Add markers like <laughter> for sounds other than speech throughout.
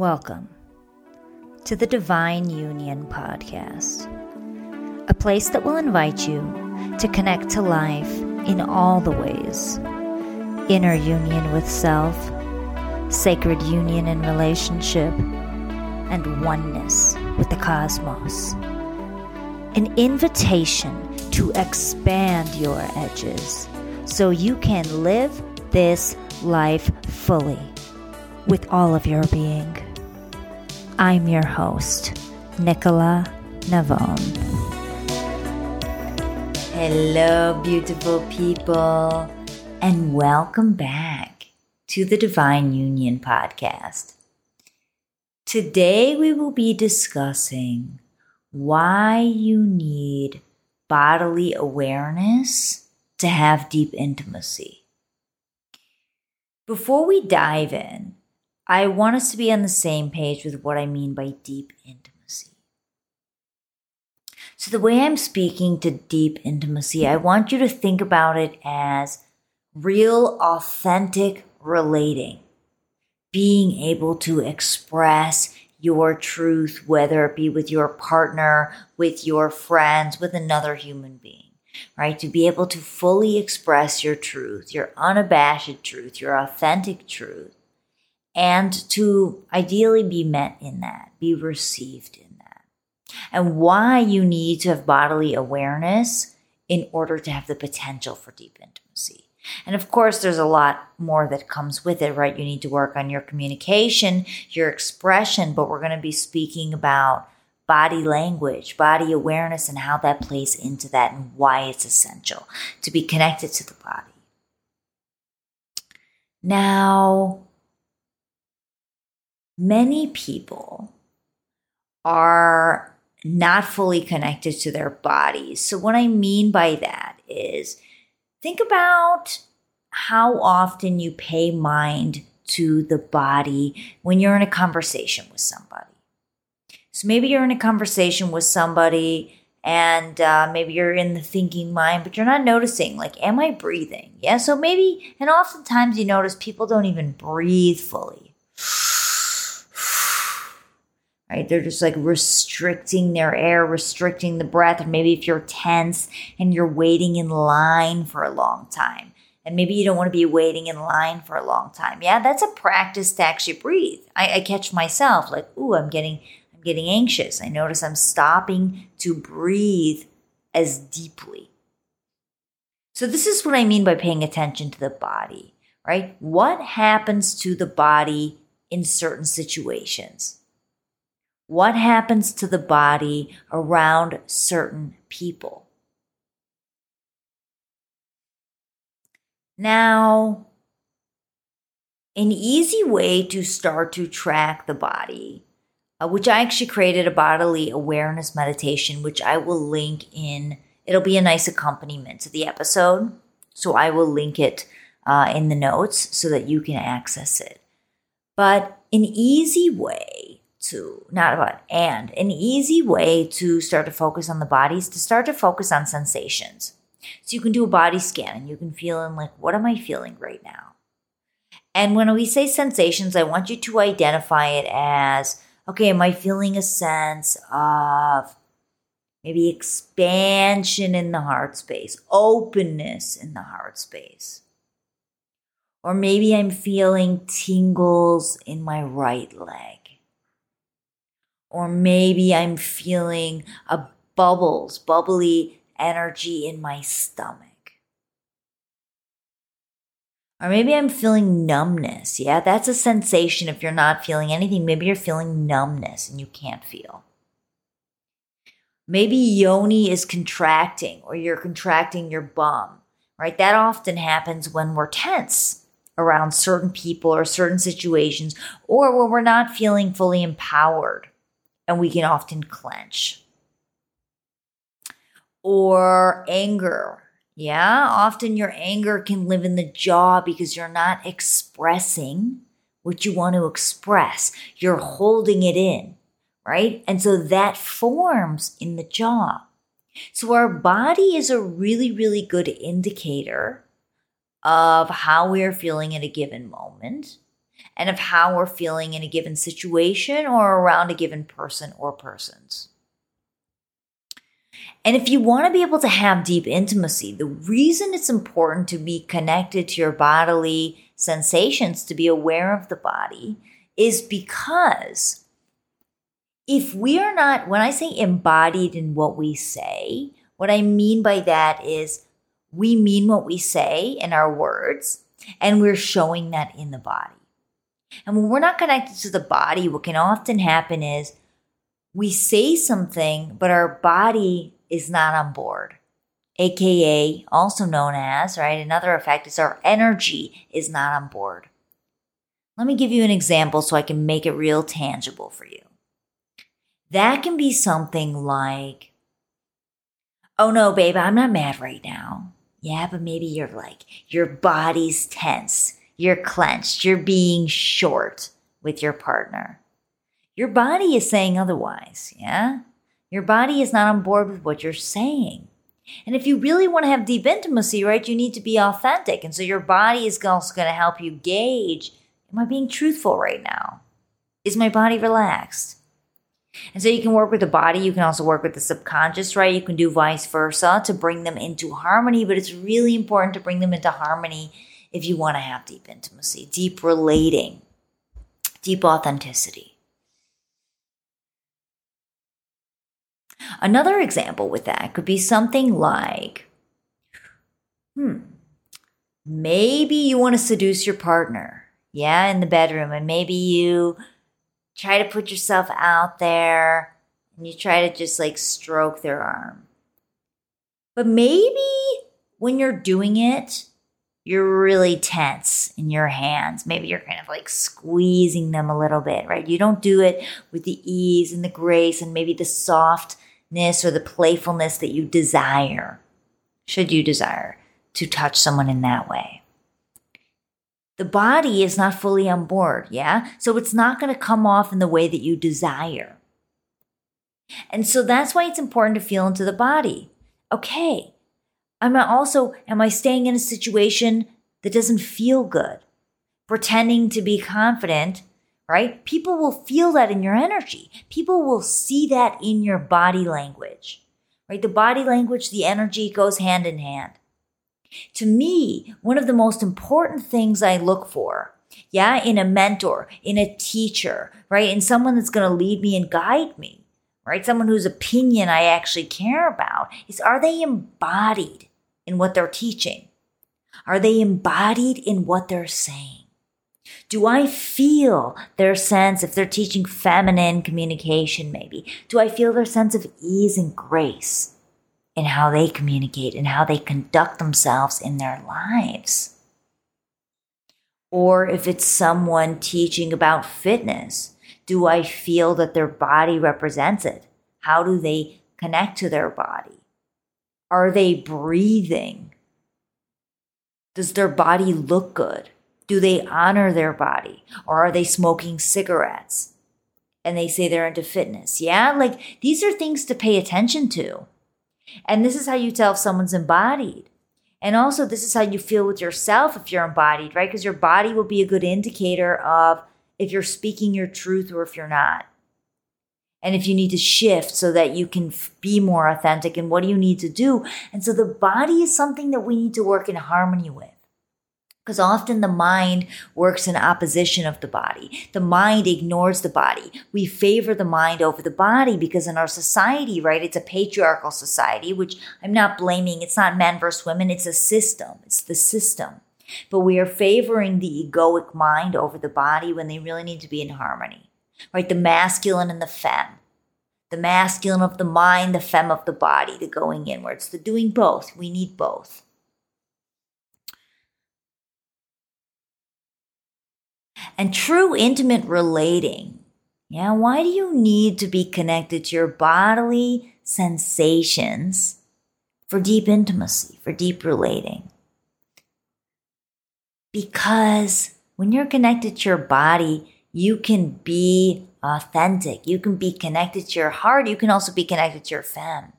Welcome to the Divine Union Podcast, a place that will invite you to connect to life in all the ways inner union with self, sacred union in relationship, and oneness with the cosmos. An invitation to expand your edges so you can live this life fully with all of your being. I'm your host, Nicola Navon. Hello, beautiful people, and welcome back to the Divine Union Podcast. Today, we will be discussing why you need bodily awareness to have deep intimacy. Before we dive in, I want us to be on the same page with what I mean by deep intimacy. So, the way I'm speaking to deep intimacy, I want you to think about it as real, authentic relating, being able to express your truth, whether it be with your partner, with your friends, with another human being, right? To be able to fully express your truth, your unabashed truth, your authentic truth and to ideally be met in that, be received in that. And why you need to have bodily awareness in order to have the potential for deep intimacy. And of course, there's a lot more that comes with it, right? You need to work on your communication, your expression, but we're going to be speaking about body language, body awareness, and how that plays into that and why it's essential to be connected to the body. Now, many people are not fully connected to their bodies. So, what I mean by that is think about how often you pay mind to the body when you're in a conversation with somebody. So, maybe you're in a conversation with somebody and uh, maybe you're in the thinking mind, but you're not noticing, like, am I breathing? Yeah. So, maybe, and oftentimes you notice people don't even breathe fully right? They're just like restricting their air, restricting the breath. Or maybe if you're tense and you're waiting in line for a long time, and maybe you don't want to be waiting in line for a long time. Yeah, that's a practice to actually breathe. I, I catch myself like, ooh, I'm getting, I'm getting anxious. I notice I'm stopping to breathe as deeply. So this is what I mean by paying attention to the body, right? What happens to the body in certain situations? What happens to the body around certain people. Now, an easy way to start to track the body, uh, which I actually created a bodily awareness meditation, which I will link in. It'll be a nice accompaniment to the episode. So I will link it uh, in the notes so that you can access it. But an easy way to not about and an easy way to start to focus on the body is to start to focus on sensations. So you can do a body scan and you can feel in like, what am I feeling right now? And when we say sensations, I want you to identify it as okay, am I feeling a sense of maybe expansion in the heart space, openness in the heart space? Or maybe I'm feeling tingles in my right leg or maybe I'm feeling a bubbles, bubbly energy in my stomach. Or maybe I'm feeling numbness. Yeah, that's a sensation if you're not feeling anything. Maybe you're feeling numbness and you can't feel. Maybe yoni is contracting or you're contracting your bum, right? That often happens when we're tense around certain people or certain situations or when we're not feeling fully empowered and we can often clench. Or anger. Yeah, often your anger can live in the jaw because you're not expressing what you want to express. You're holding it in, right? And so that forms in the jaw. So our body is a really, really good indicator of how we are feeling at a given moment. And of how we're feeling in a given situation or around a given person or persons. And if you want to be able to have deep intimacy, the reason it's important to be connected to your bodily sensations, to be aware of the body, is because if we are not, when I say embodied in what we say, what I mean by that is we mean what we say in our words, and we're showing that in the body. And when we're not connected to the body, what can often happen is we say something, but our body is not on board. AKA, also known as, right? Another effect is our energy is not on board. Let me give you an example so I can make it real tangible for you. That can be something like, oh no, babe, I'm not mad right now. Yeah, but maybe you're like, your body's tense, you're clenched, you're being short with your partner. Your body is saying otherwise, yeah? Your body is not on board with what you're saying. And if you really want to have deep intimacy, right, you need to be authentic. And so your body is also going to help you gauge Am I being truthful right now? Is my body relaxed? And so you can work with the body. You can also work with the subconscious, right? You can do vice versa to bring them into harmony, but it's really important to bring them into harmony if you want to have deep intimacy, deep relating, deep authenticity. Another example with that could be something like, hmm, maybe you want to seduce your partner, yeah, in the bedroom, and maybe you try to put yourself out there and you try to just like stroke their arm. But maybe when you're doing it, you're really tense in your hands. Maybe you're kind of like squeezing them a little bit, right? You don't do it with the ease and the grace and maybe the softness or the playfulness that you desire, should you desire to touch someone in that way the body is not fully on board. Yeah. So it's not going to come off in the way that you desire. And so that's why it's important to feel into the body. Okay. Am I also, am I staying in a situation that doesn't feel good? Pretending to be confident, right? People will feel that in your energy. People will see that in your body language, right? The body language, the energy goes hand in hand. To me, one of the most important things I look for, yeah, in a mentor, in a teacher, right, in someone that's going to lead me and guide me, right, someone whose opinion I actually care about, is are they embodied in what they're teaching? Are they embodied in what they're saying? Do I feel their sense, if they're teaching feminine communication, maybe, do I feel their sense of ease and grace? in how they communicate and how they conduct themselves in their lives. Or if it's someone teaching about fitness, do I feel that their body represents it? How do they connect to their body? Are they breathing? Does their body look good? Do they honor their body? Or are they smoking cigarettes? And they say they're into fitness. Yeah, like these are things to pay attention to. And this is how you tell if someone's embodied. And also, this is how you feel with yourself if you're embodied, right? Because your body will be a good indicator of if you're speaking your truth or if you're not. And if you need to shift so that you can be more authentic, and what do you need to do? And so the body is something that we need to work in harmony with because often the mind works in opposition of the body. The mind ignores the body. We favor the mind over the body because in our society, right, it's a patriarchal society, which I'm not blaming. It's not men versus women. It's a system. It's the system. But we are favoring the egoic mind over the body when they really need to be in harmony, right? The masculine and the femme. The masculine of the mind, the femme of the body, the going inwards, the doing both. We need both. And true intimate relating. Yeah, why do you need to be connected to your bodily sensations for deep intimacy, for deep relating? Because when you're connected to your body, you can be authentic. You can be connected to your heart. You can also be connected to your femme.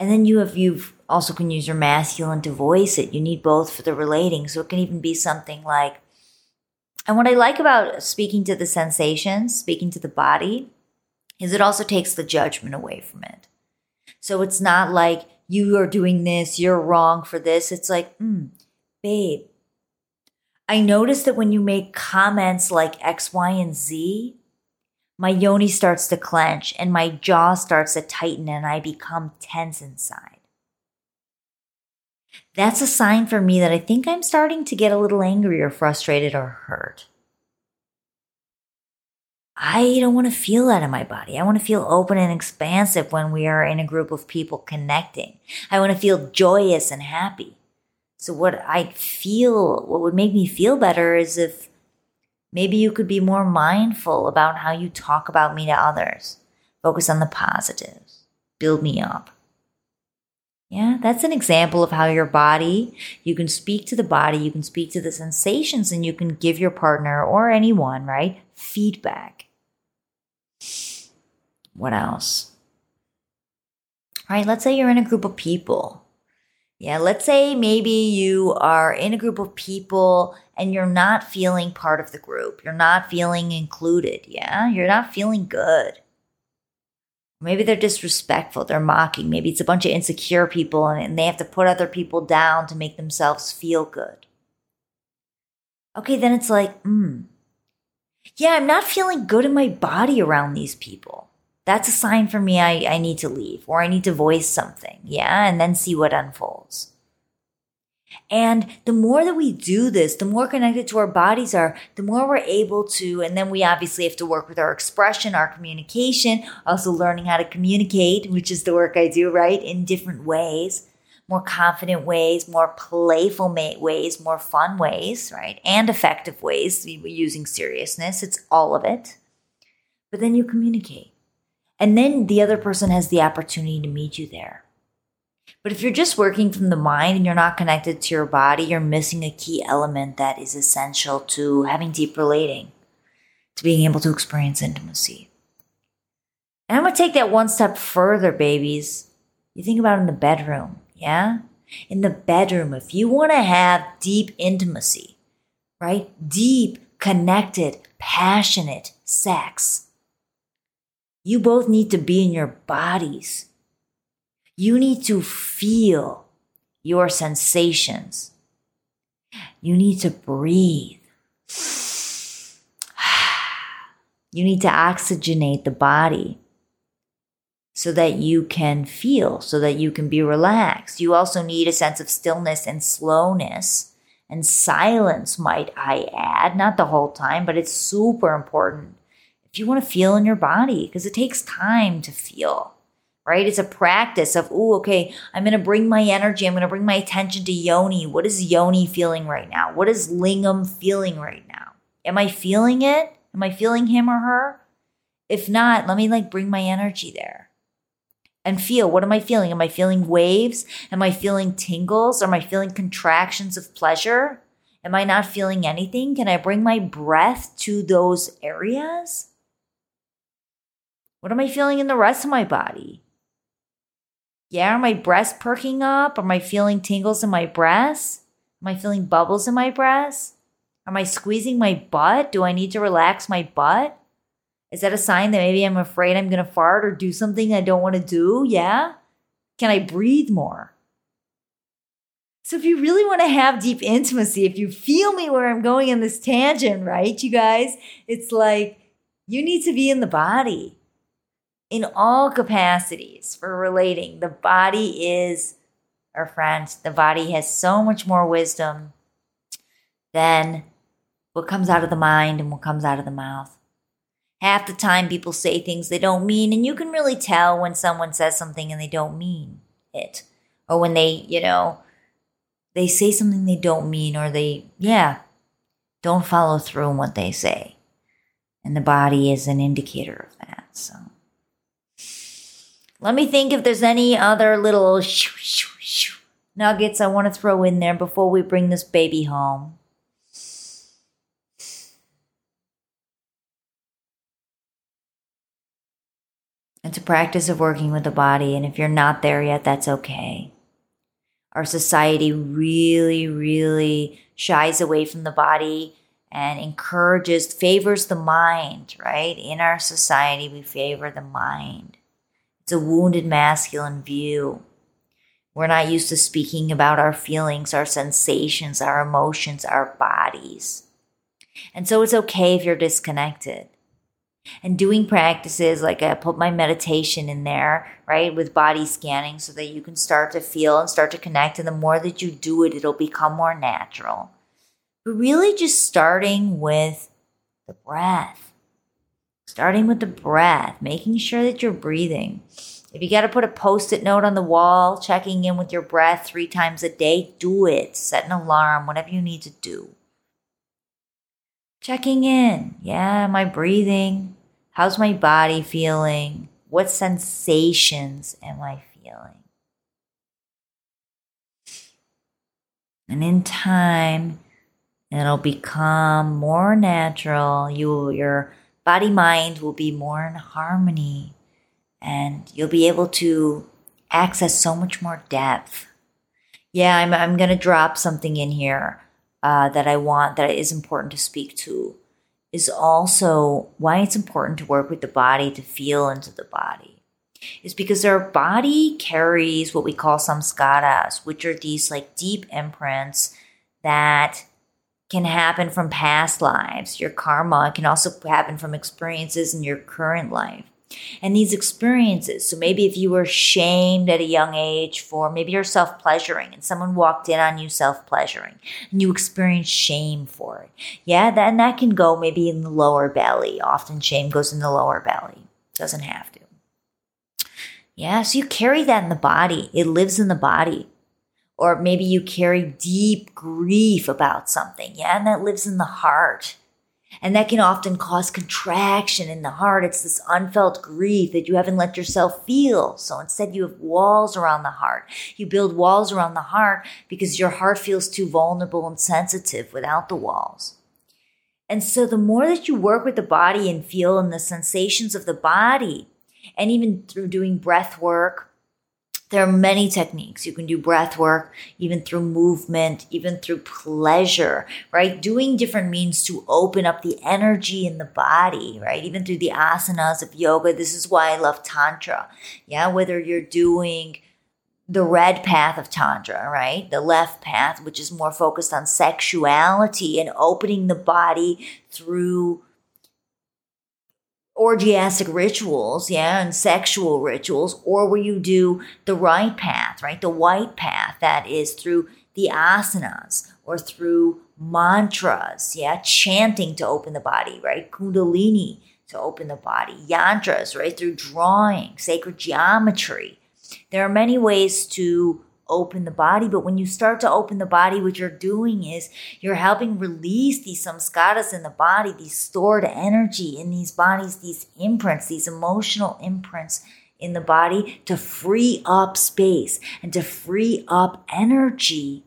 And then you have you've also can use your masculine to voice it. You need both for the relating. So it can even be something like, And what I like about speaking to the sensations, speaking to the body, is it also takes the judgment away from it. So it's not like you are doing this, you're wrong for this. It's like, mm, babe, I notice that when you make comments like X, Y, and Z, my yoni starts to clench and my jaw starts to tighten and I become tense inside. That's a sign for me that I think I'm starting to get a little angry or frustrated or hurt. I don't want to feel that in my body. I want to feel open and expansive when we are in a group of people connecting. I want to feel joyous and happy. So, what I feel, what would make me feel better is if maybe you could be more mindful about how you talk about me to others. Focus on the positives, build me up. Yeah, that's an example of how your body, you can speak to the body, you can speak to the sensations, and you can give your partner or anyone, right, feedback. What else? All right, let's say you're in a group of people. Yeah, let's say maybe you are in a group of people and you're not feeling part of the group. You're not feeling included. Yeah, you're not feeling good. Maybe they're disrespectful, they're mocking. Maybe it's a bunch of insecure people and they have to put other people down to make themselves feel good. Okay, then it's like, hmm, yeah, I'm not feeling good in my body around these people. That's a sign for me I, I need to leave or I need to voice something. Yeah, and then see what unfolds. And the more that we do this, the more connected to our bodies are, the more we're able to, and then we obviously have to work with our expression, our communication, also learning how to communicate, which is the work I do, right? In different ways, more confident ways, more playful ways, more fun ways, right? And effective ways using seriousness. It's all of it. But then you communicate. And then the other person has the opportunity to meet you there. But if you're just working from the mind and you're not connected to your body, you're missing a key element that is essential to having deep relating, to being able to experience intimacy. And I'm going to take that one step further, babies. You think about in the bedroom, yeah? In the bedroom, if you want to have deep intimacy, right? Deep, connected, passionate sex, you both need to be in your bodies you need to feel your sensations. You need to breathe. <sighs> You need to oxygenate the body so that you can feel, so that you can be relaxed. You also need a sense of stillness and slowness and silence, might I add. Not the whole time, but it's super important if you want to feel in your body because it takes time to feel right? It's a practice of, oh, okay, I'm going to bring my energy, I'm going to bring my attention to yoni. What is yoni feeling right now? What is lingam feeling right now? Am I feeling it? Am I feeling him or her? If not, let me like bring my energy there and feel what am I feeling? Am I feeling waves? Am I feeling tingles? Am I feeling contractions of pleasure? Am I not feeling anything? Can I bring my breath to those areas? What am I feeling in the rest of my body? Yeah, are my breasts perking up? Am I feeling tingles in my breasts? Am I feeling bubbles in my breasts? Am I squeezing my butt? Do I need to relax my butt? Is that a sign that maybe I'm afraid I'm going to fart or do something I don't want to do? Yeah? Can I breathe more? So, if you really want to have deep intimacy, if you feel me where I'm going in this tangent, right, you guys, it's like you need to be in the body in all capacities for relating. The body is our friend. The body has so much more wisdom than what comes out of the mind and what comes out of the mouth. Half the time, people say things they don't mean, and you can really tell when someone says something and they don't mean it. Or when they, you know, they say something they don't mean, or they, yeah, don't follow through on what they say. And the body is an indicator of that. So. Let me think if there's any other little shoo, shoo, shoo nuggets I want to throw in there before we bring this baby home. It's a practice of working with the body, and if you're not there yet, that's okay. Our society really, really shies away from the body and encourages, favors the mind, right? In our society, we favor the mind. It's a wounded masculine view. We're not used to speaking about our feelings, our sensations, our emotions, our bodies. And so it's okay if you're disconnected. And doing practices like I put my meditation in there, right, with body scanning so that you can start to feel and start to connect. And the more that you do it, it'll become more natural. But really, just starting with the breath, starting with the breath, making sure that you're breathing. If you got to put a post it note on the wall, checking in with your breath three times a day, do it. Set an alarm, whatever you need to do. Checking in. Yeah, am I breathing? How's my body feeling? What sensations am I feeling? And in time, it'll become more natural. You, your body mind will be more in harmony and you'll be able to access so much more depth. Yeah, I'm, I'm going to drop something in here uh, that I want that is important to speak to is also why it's important to work with the body to feel into the body. Is because our body carries what we call samskaras, which are these like deep imprints that can happen from past lives. Your karma can also happen from experiences in your current life. And these experiences, so maybe if you were shamed at a young age for maybe you're self pleasuring and someone walked in on you self pleasuring and you experienced shame for it. Yeah, then that can go maybe in the lower belly. Often shame goes in the lower belly, doesn't have to. Yeah, so you carry that in the body, it lives in the body. Or maybe you carry deep grief about something. Yeah, and that lives in the heart. And that can often cause contraction in the heart. It's this unfelt grief that you haven't let yourself feel. So instead, you have walls around the heart. You build walls around the heart because your heart feels too vulnerable and sensitive without the walls. And so, the more that you work with the body and feel in the sensations of the body, and even through doing breath work, there are many techniques. You can do breath work, even through movement, even through pleasure, right? Doing different means to open up the energy in the body, right? Even through the asanas of yoga. This is why I love Tantra. Yeah. Whether you're doing the red path of Tantra, right? The left path, which is more focused on sexuality and opening the body through orgiastic rituals, yeah, and sexual rituals, or where you do the right path, right? The white path that is through the asanas or through mantras, yeah, chanting to open the body, right? Kundalini to open the body, yantras, right? Through drawing, sacred geometry. There are many ways to open the body. But when you start to open the body, what you're doing is you're helping release these samskaras in the body, these stored energy in these bodies, these imprints, these emotional imprints in the body to free up space and to free up energy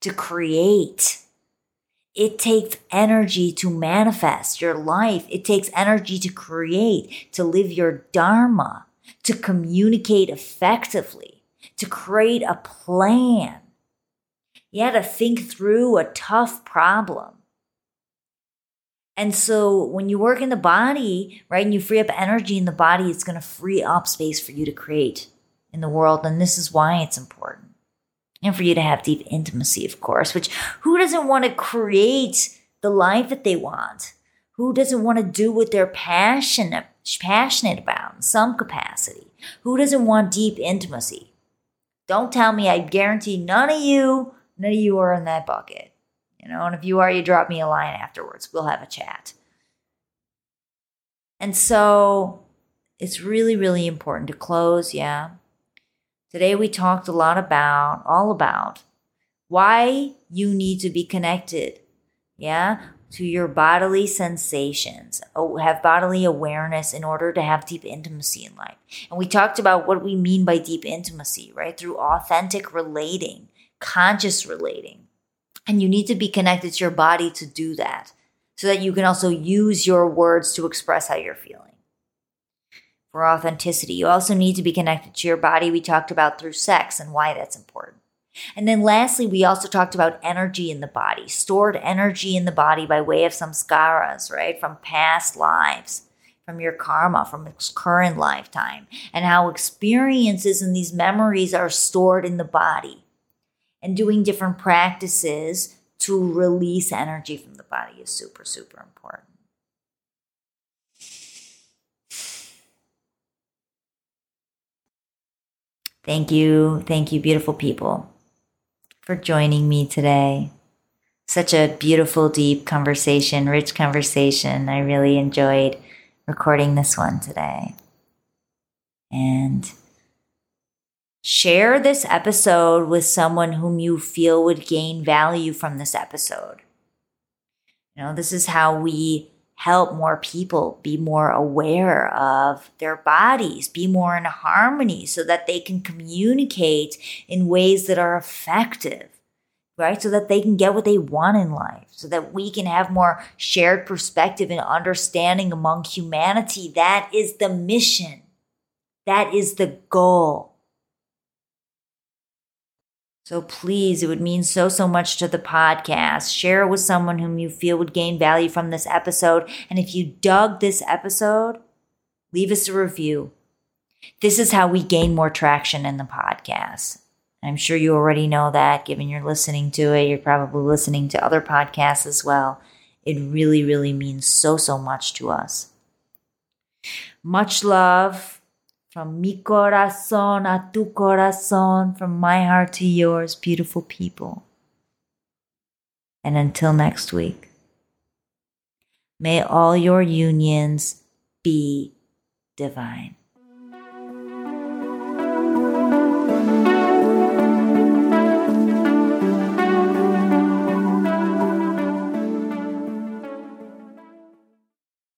to create. It takes energy to manifest your life. It takes energy to create, to live your dharma, to communicate effectively to create a plan. You had to think through a tough problem. And so when you work in the body, right, and you free up energy in the body, it's going to free up space for you to create in the world. And this is why it's important. And for you to have deep intimacy, of course, which who doesn't want to create the life that they want? Who doesn't want to do what they're passionate, passionate about in some capacity? Who doesn't want deep intimacy? Don't tell me. I guarantee none of you, none of you are in that bucket. You know, and if you are, you drop me a line afterwards. We'll have a chat. And so it's really, really important to close. Yeah. Today we talked a lot about, all about why you need to be connected. Yeah to your bodily sensations, have bodily awareness in order to have deep intimacy in life. And we talked about what we mean by deep intimacy, right? Through authentic relating, conscious relating. And you need to be connected to your body to do that so that you can also use your words to express how you're feeling. For authenticity, you also need to be connected to your body. We talked about through sex and why that's important. And then lastly, we also talked about energy in the body, stored energy in the body by way of samskaras, right? From past lives, from your karma, from current lifetime, and how experiences and these memories are stored in the body. And doing different practices to release energy from the body is super, super important. Thank you. Thank you, beautiful people for joining me today. Such a beautiful, deep conversation, rich conversation. I really enjoyed recording this one today. And share this episode with someone whom you feel would gain value from this episode. You know, this is how we help more people be more aware of their bodies, be more in harmony so that they can communicate in ways that are effective, right? So that they can get what they want in life, so that we can have more shared perspective and understanding among humanity. That is the mission. That is the goal. So please, it would mean so, so much to the podcast. Share it with someone whom you feel would gain value from this episode. And if you dug this episode, leave us a review. This is how we gain more traction in the podcast. I'm sure you already know that, given you're listening to it. You're probably listening to other podcasts as well. It really, really means so, so much to us. Much love from mi corazón a tu corazón, from my heart to yours, beautiful people. And until next week, may all your unions be divine.